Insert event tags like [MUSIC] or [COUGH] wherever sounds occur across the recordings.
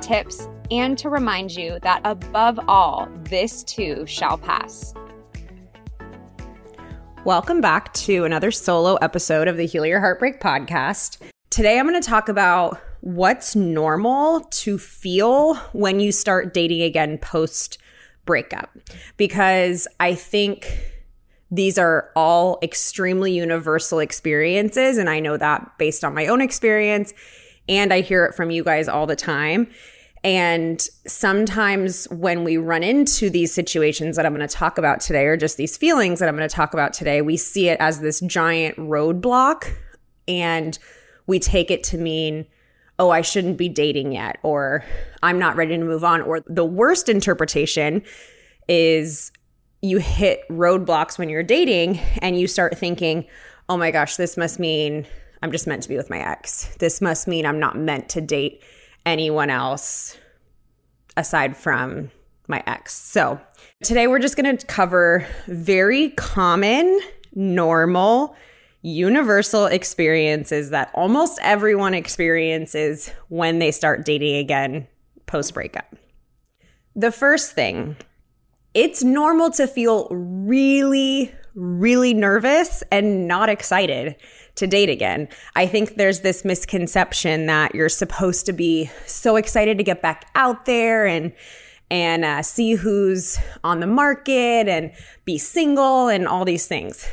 tips, and to remind you that above all, this too shall pass. Welcome back to another solo episode of the Heal Your Heartbreak podcast. Today I'm going to talk about what's normal to feel when you start dating again post breakup because I think these are all extremely universal experiences. And I know that based on my own experience. And I hear it from you guys all the time. And sometimes when we run into these situations that I'm going to talk about today, or just these feelings that I'm going to talk about today, we see it as this giant roadblock and we take it to mean, oh, I shouldn't be dating yet, or I'm not ready to move on. Or the worst interpretation is you hit roadblocks when you're dating and you start thinking, oh my gosh, this must mean I'm just meant to be with my ex. This must mean I'm not meant to date anyone else aside from my ex. So, today we're just going to cover very common, normal, universal experiences that almost everyone experiences when they start dating again post breakup. The first thing, it's normal to feel really, really nervous and not excited to date again. I think there's this misconception that you're supposed to be so excited to get back out there and and uh, see who's on the market and be single and all these things.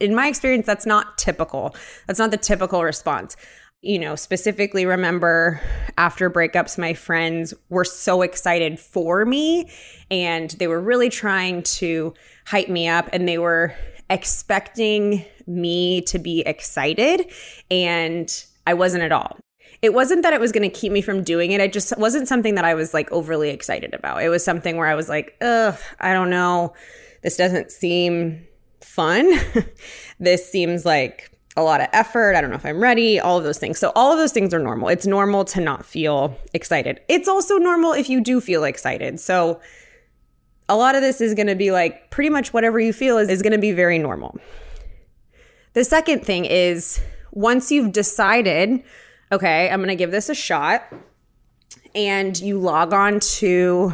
In my experience, that's not typical. That's not the typical response. You know, specifically remember after breakups, my friends were so excited for me and they were really trying to hype me up and they were expecting me to be excited, and I wasn't at all. It wasn't that it was going to keep me from doing it. It just wasn't something that I was like overly excited about. It was something where I was like, ugh, I don't know. This doesn't seem fun. [LAUGHS] this seems like a lot of effort. I don't know if I'm ready, all of those things. So, all of those things are normal. It's normal to not feel excited. It's also normal if you do feel excited. So, a lot of this is going to be like pretty much whatever you feel is, is going to be very normal. The second thing is once you've decided, okay, I'm going to give this a shot, and you log on to,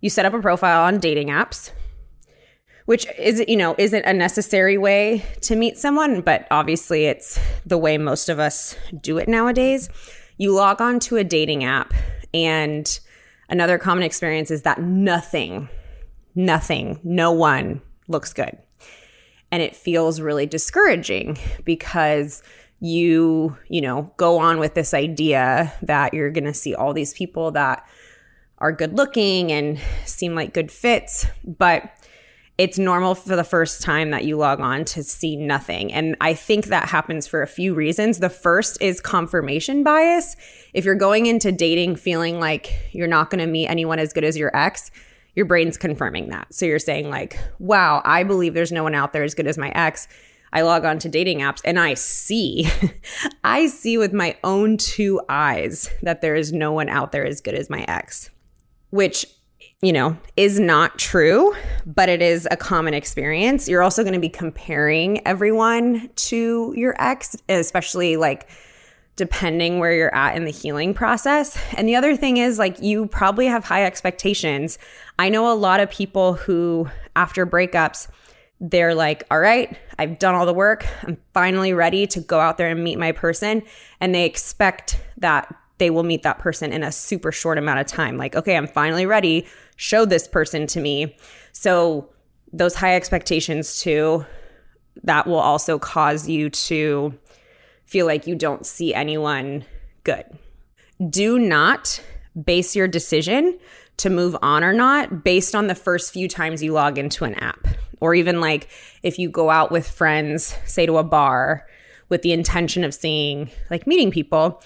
you set up a profile on dating apps, which is, you know, isn't a necessary way to meet someone, but obviously it's the way most of us do it nowadays. You log on to a dating app, and another common experience is that nothing nothing, no one looks good. And it feels really discouraging because you, you know, go on with this idea that you're going to see all these people that are good looking and seem like good fits, but it's normal for the first time that you log on to see nothing. And I think that happens for a few reasons. The first is confirmation bias. If you're going into dating feeling like you're not going to meet anyone as good as your ex, your brain's confirming that. So you're saying, like, wow, I believe there's no one out there as good as my ex. I log on to dating apps and I see, [LAUGHS] I see with my own two eyes that there is no one out there as good as my ex, which you know, is not true, but it is a common experience. You're also going to be comparing everyone to your ex, especially like depending where you're at in the healing process. And the other thing is, like, you probably have high expectations. I know a lot of people who, after breakups, they're like, all right, I've done all the work. I'm finally ready to go out there and meet my person. And they expect that they will meet that person in a super short amount of time. Like, okay, I'm finally ready. Show this person to me. So, those high expectations too, that will also cause you to feel like you don't see anyone good. Do not base your decision to move on or not based on the first few times you log into an app. Or even like if you go out with friends, say to a bar with the intention of seeing, like meeting people,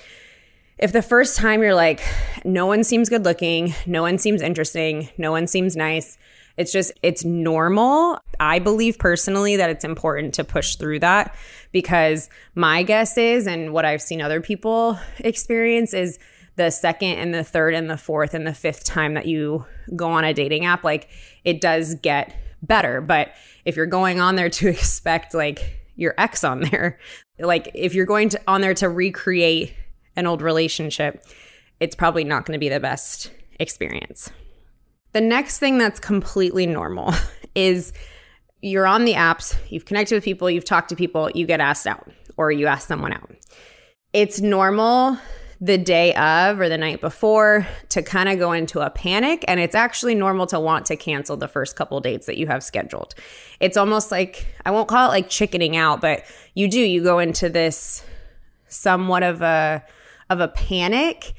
if the first time you're like, no one seems good looking, no one seems interesting, no one seems nice, it's just, it's normal. I believe personally that it's important to push through that because my guess is, and what I've seen other people experience is the second and the third and the fourth and the fifth time that you go on a dating app, like it does get better. But if you're going on there to [LAUGHS] expect like your ex on there, like if you're going to on there to recreate an old relationship, it's probably not going to be the best experience. The next thing that's completely normal [LAUGHS] is you're on the apps, you've connected with people, you've talked to people, you get asked out or you ask someone out. It's normal the day of or the night before to kind of go into a panic and it's actually normal to want to cancel the first couple dates that you have scheduled. It's almost like I won't call it like chickening out, but you do you go into this somewhat of a of a panic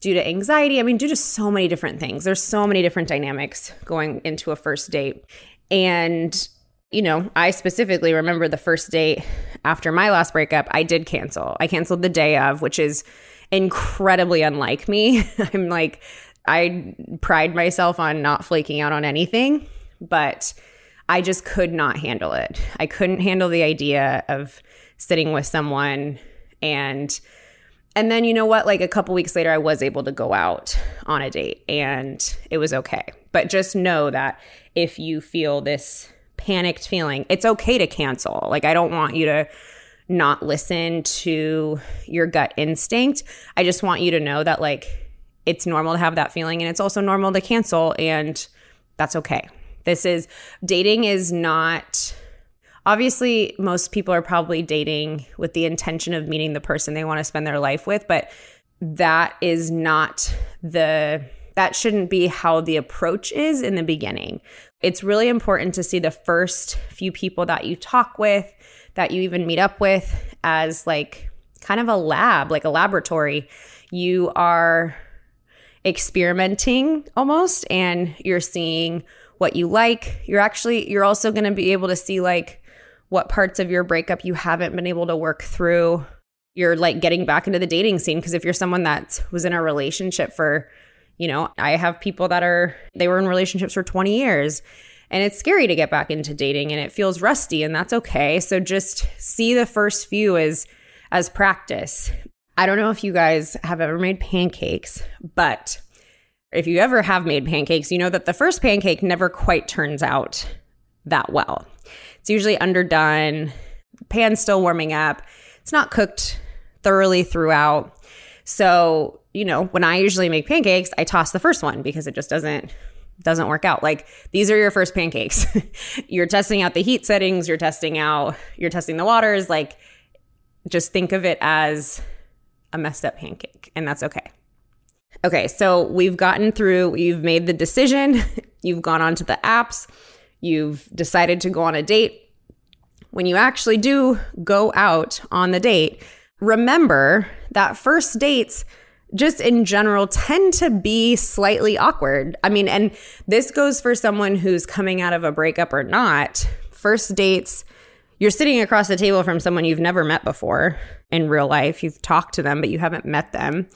due to anxiety. I mean, due to so many different things. There's so many different dynamics going into a first date. And, you know, I specifically remember the first date after my last breakup, I did cancel. I canceled the day of, which is incredibly unlike me. [LAUGHS] I'm like, I pride myself on not flaking out on anything, but I just could not handle it. I couldn't handle the idea of sitting with someone and and then you know what? Like a couple weeks later i was able to go out on a date and it was okay. But just know that if you feel this panicked feeling it's okay to cancel. Like i don't want you to not listen to your gut instinct. I just want you to know that like it's normal to have that feeling and it's also normal to cancel and that's okay. This is dating is not obviously most people are probably dating with the intention of meeting the person they want to spend their life with but that is not the that shouldn't be how the approach is in the beginning. It's really important to see the first few people that you talk with that you even meet up with as like kind of a lab like a laboratory. You are experimenting almost and you're seeing what you like. You're actually you're also going to be able to see like what parts of your breakup you haven't been able to work through. You're like getting back into the dating scene because if you're someone that was in a relationship for, you know, I have people that are they were in relationships for 20 years and it's scary to get back into dating and it feels rusty and that's okay. So just see the first few as as practice. I don't know if you guys have ever made pancakes, but if you ever have made pancakes, you know that the first pancake never quite turns out that well. It's usually underdone, pan's still warming up. It's not cooked thoroughly throughout. So, you know, when I usually make pancakes, I toss the first one because it just doesn't doesn't work out. Like these are your first pancakes. [LAUGHS] you're testing out the heat settings, you're testing out, you're testing the waters, like just think of it as a messed up pancake and that's okay. Okay, so we've gotten through, you've made the decision, [LAUGHS] you've gone onto the apps, you've decided to go on a date. When you actually do go out on the date, remember that first dates just in general tend to be slightly awkward. I mean, and this goes for someone who's coming out of a breakup or not. First dates, you're sitting across the table from someone you've never met before in real life. You've talked to them, but you haven't met them.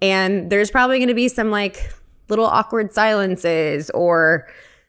And there's probably going to be some like little awkward silences or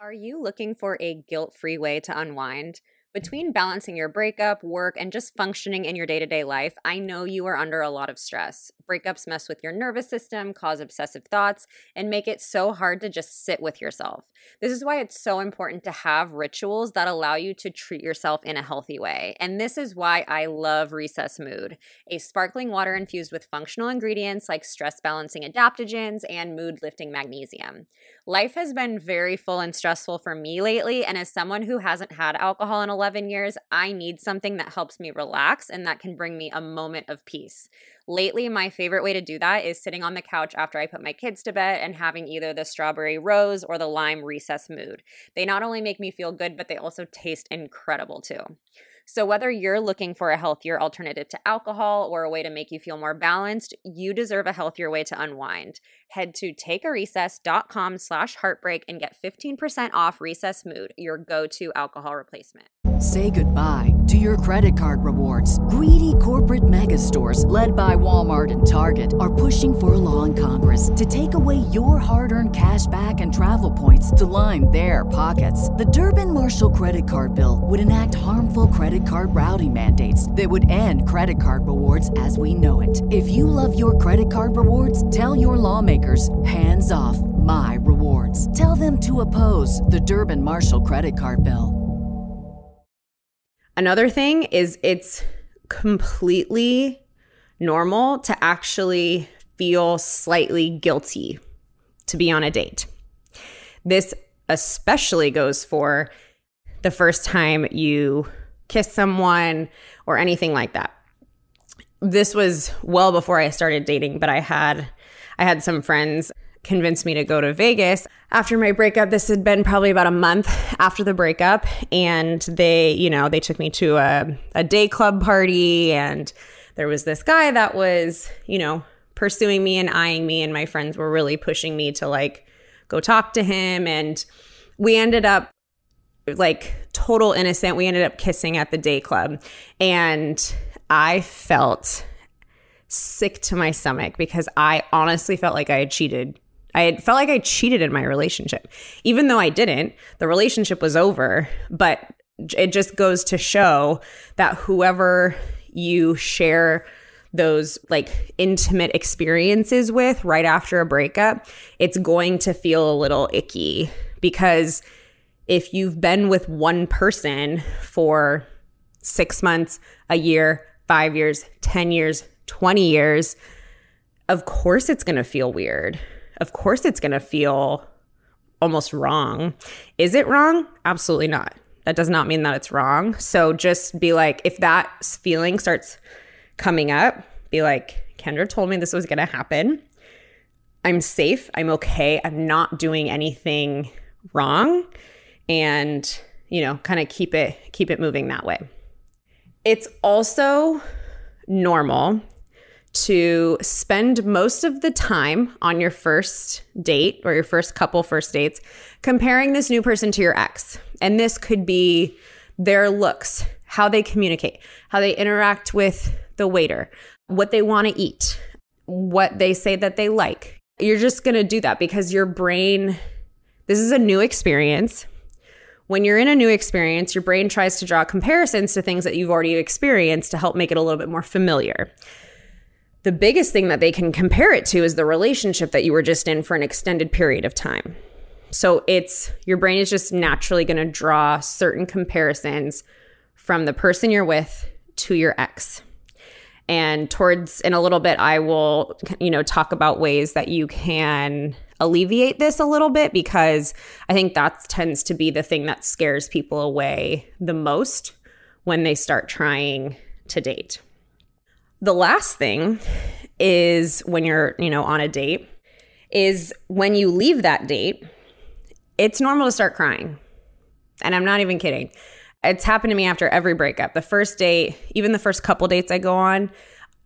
Are you looking for a guilt free way to unwind? Mm-hmm. Between balancing your breakup, work, and just functioning in your day to day life, I know you are under a lot of stress. Breakups mess with your nervous system, cause obsessive thoughts, and make it so hard to just sit with yourself. This is why it's so important to have rituals that allow you to treat yourself in a healthy way. And this is why I love Recess Mood, a sparkling water infused with functional ingredients like stress balancing adaptogens and mood lifting magnesium. Life has been very full and stressful for me lately, and as someone who hasn't had alcohol in 11 years, I need something that helps me relax and that can bring me a moment of peace. Lately, my favorite way to do that is sitting on the couch after I put my kids to bed and having either the strawberry rose or the lime recess mood. They not only make me feel good, but they also taste incredible too. So, whether you're looking for a healthier alternative to alcohol or a way to make you feel more balanced, you deserve a healthier way to unwind. Head to takearecess.com slash heartbreak and get 15% off Recess Mood, your go-to alcohol replacement. Say goodbye to your credit card rewards. Greedy corporate mega stores, led by Walmart and Target, are pushing for a law in Congress to take away your hard earned cash back and travel points to line their pockets. The Durbin Marshall credit card bill would enact harmful credit card routing mandates that would end credit card rewards as we know it. If you love your credit card rewards, tell your hands off my rewards. Tell them to oppose the Durbin Marshall credit card bill. Another thing is it's completely normal to actually feel slightly guilty to be on a date. This especially goes for the first time you kiss someone or anything like that. This was well before I started dating, but I had I had some friends convince me to go to Vegas after my breakup. This had been probably about a month after the breakup. And they, you know, they took me to a, a day club party. And there was this guy that was, you know, pursuing me and eyeing me. And my friends were really pushing me to like go talk to him. And we ended up like total innocent. We ended up kissing at the day club. And I felt sick to my stomach because I honestly felt like I had cheated I felt like I cheated in my relationship. Even though I didn't, the relationship was over, but it just goes to show that whoever you share those like intimate experiences with right after a breakup, it's going to feel a little icky because if you've been with one person for six months, a year, five years, 10 years, 20 years, of course it's going to feel weird of course it's going to feel almost wrong. Is it wrong? Absolutely not. That does not mean that it's wrong. So just be like, if that feeling starts coming up, be like, Kendra told me this was going to happen. I'm safe. I'm okay. I'm not doing anything wrong. And, you know, kind of keep it keep it moving that way. It's also normal to spend most of the time on your first date or your first couple first dates comparing this new person to your ex. And this could be their looks, how they communicate, how they interact with the waiter, what they want to eat, what they say that they like. You're just going to do that because your brain, this is a new experience. When you're in a new experience, your brain tries to draw comparisons to things that you've already experienced to help make it a little bit more familiar the biggest thing that they can compare it to is the relationship that you were just in for an extended period of time. So it's your brain is just naturally going to draw certain comparisons from the person you're with to your ex. And towards in a little bit I will you know talk about ways that you can alleviate this a little bit because I think that tends to be the thing that scares people away the most when they start trying to date. The last thing is when you're, you know, on a date is when you leave that date, it's normal to start crying. And I'm not even kidding. It's happened to me after every breakup. The first date, even the first couple dates I go on,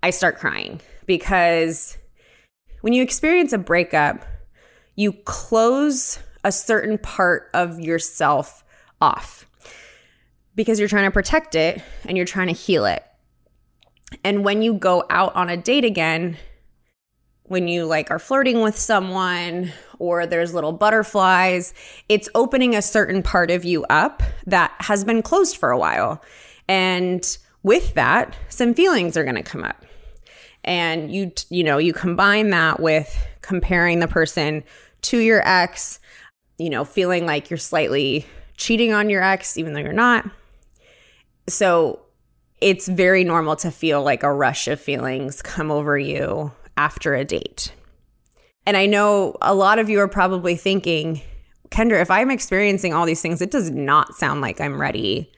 I start crying because when you experience a breakup, you close a certain part of yourself off because you're trying to protect it and you're trying to heal it. And when you go out on a date again, when you like are flirting with someone or there's little butterflies, it's opening a certain part of you up that has been closed for a while. And with that, some feelings are going to come up. And you you know, you combine that with comparing the person to your ex, you know, feeling like you're slightly cheating on your ex even though you're not. So it's very normal to feel like a rush of feelings come over you after a date. And I know a lot of you are probably thinking, Kendra, if I'm experiencing all these things, it does not sound like I'm ready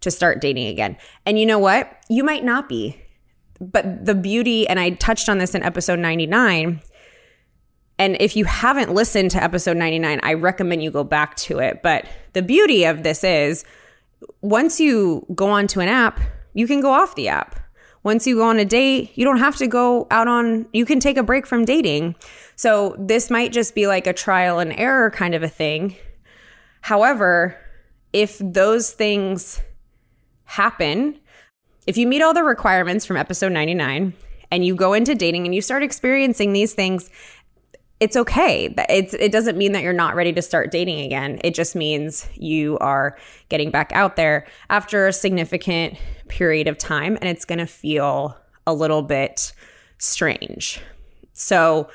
to start dating again. And you know what? You might not be. But the beauty, and I touched on this in episode 99. And if you haven't listened to episode 99, I recommend you go back to it. But the beauty of this is once you go onto an app, you can go off the app. Once you go on a date, you don't have to go out on, you can take a break from dating. So this might just be like a trial and error kind of a thing. However, if those things happen, if you meet all the requirements from episode 99 and you go into dating and you start experiencing these things it's okay. It's, it doesn't mean that you're not ready to start dating again. It just means you are getting back out there after a significant period of time and it's going to feel a little bit strange. So,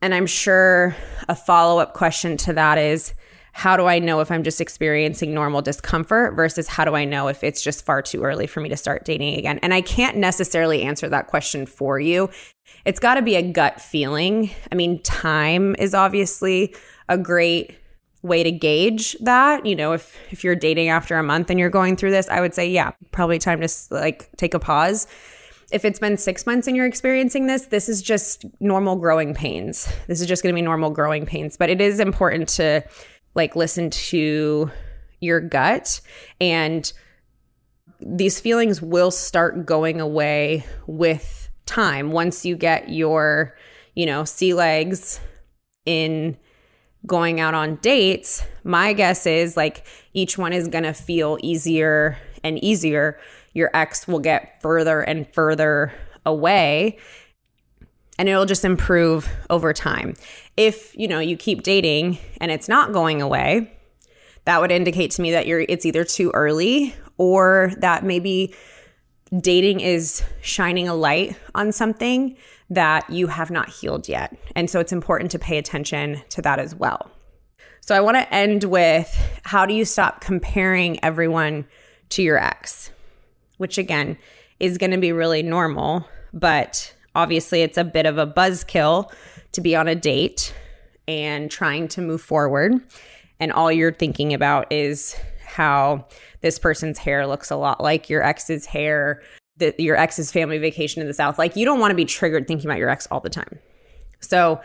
and I'm sure a follow up question to that is how do I know if I'm just experiencing normal discomfort versus how do I know if it's just far too early for me to start dating again? And I can't necessarily answer that question for you. It's got to be a gut feeling. I mean, time is obviously a great way to gauge that you know if if you're dating after a month and you're going through this i would say yeah probably time to like take a pause if it's been six months and you're experiencing this, this is just normal growing pains. This is just going to be normal growing pains. But it is important to like listen to your gut and these feelings will start going away with time once you get your you know sea legs in going out on dates my guess is like each one is going to feel easier and easier your ex will get further and further away and it'll just improve over time. If, you know, you keep dating and it's not going away, that would indicate to me that you're it's either too early or that maybe dating is shining a light on something that you have not healed yet. And so it's important to pay attention to that as well. So I want to end with how do you stop comparing everyone to your ex? Which again is going to be really normal, but Obviously, it's a bit of a buzzkill to be on a date and trying to move forward. And all you're thinking about is how this person's hair looks a lot like your ex's hair, that your ex's family vacation in the South. Like, you don't want to be triggered thinking about your ex all the time. So,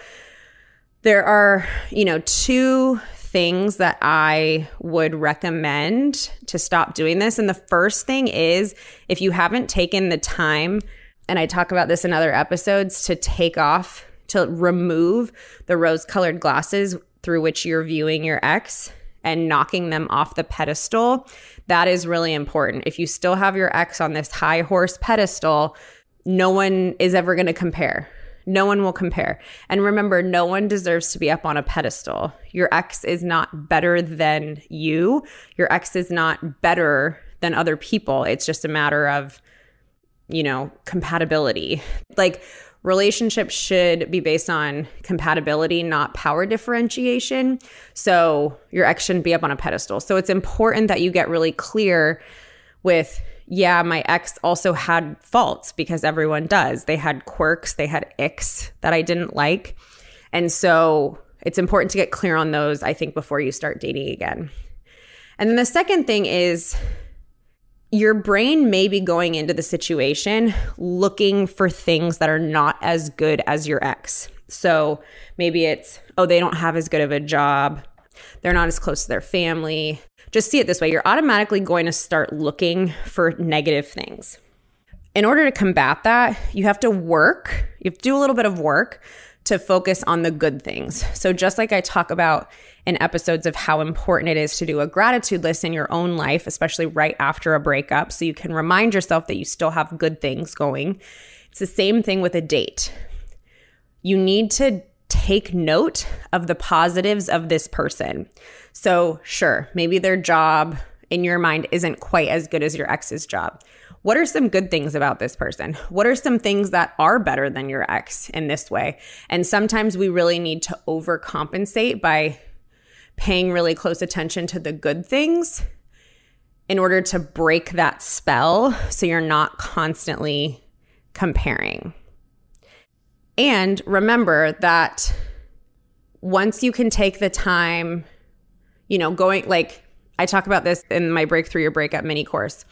there are, you know, two things that I would recommend to stop doing this. And the first thing is if you haven't taken the time and I talk about this in other episodes, to take off, to remove the rose colored glasses through which you're viewing your ex and knocking them off the pedestal. That is really important. If you still have your ex on this high horse pedestal, no one is ever going to compare. No one will compare. And remember, no one deserves to be up on a pedestal. Your ex is not better than you. Your ex is not better than other people. It's just a matter of you know, compatibility. Like relationships should be based on compatibility, not power differentiation. So your ex shouldn't be up on a pedestal. So it's important that you get really clear with, yeah, my ex also had faults because everyone does. They had quirks, they had icks that I didn't like. And so it's important to get clear on those, I think, before you start dating again. And then the second thing is your brain may be going into the situation looking for things that are not as good as your ex. So maybe it's, oh, they don't have as good of a job. They're not as close to their family. Just see it this way you're automatically going to start looking for negative things. In order to combat that, you have to work, you have to do a little bit of work to focus on the good things. So, just like I talk about in episodes of how important it is to do a gratitude list in your own life, especially right after a breakup, so you can remind yourself that you still have good things going, it's the same thing with a date. You need to take note of the positives of this person. So, sure, maybe their job in your mind isn't quite as good as your ex's job what are some good things about this person? What are some things that are better than your ex in this way? And sometimes we really need to overcompensate by paying really close attention to the good things in order to break that spell so you're not constantly comparing. And remember that once you can take the time, you know, going like I talk about this in my breakthrough your breakup mini course,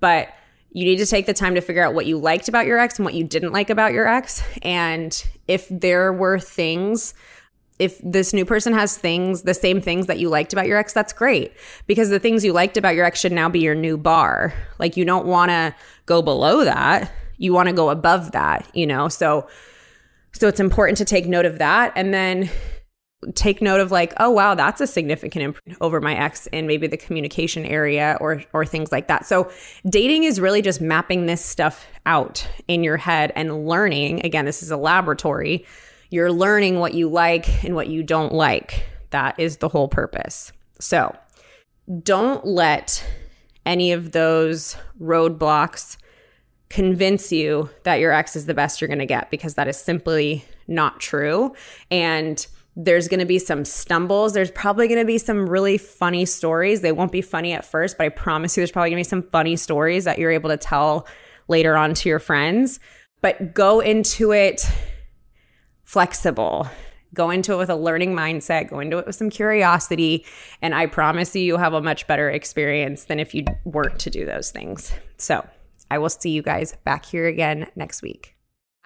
but you need to take the time to figure out what you liked about your ex and what you didn't like about your ex. And if there were things, if this new person has things, the same things that you liked about your ex, that's great. Because the things you liked about your ex should now be your new bar. Like you don't want to go below that. You want to go above that, you know? So, so it's important to take note of that. And then take note of like, oh wow, that's a significant improvement over my ex in maybe the communication area or or things like that. So dating is really just mapping this stuff out in your head and learning. Again, this is a laboratory. You're learning what you like and what you don't like. That is the whole purpose. So, don't let any of those roadblocks convince you that your ex is the best you're going to get because that is simply not true. And there's going to be some stumbles. There's probably going to be some really funny stories. They won't be funny at first, but I promise you there's probably going to be some funny stories that you're able to tell later on to your friends. But go into it flexible. Go into it with a learning mindset, go into it with some curiosity, and I promise you, you'll have a much better experience than if you weren't to do those things. So, I will see you guys back here again next week.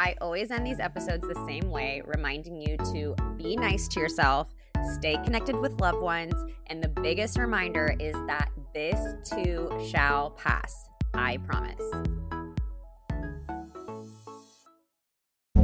I always end these episodes the same way, reminding you to be nice to yourself, stay connected with loved ones, and the biggest reminder is that this too shall pass. I promise.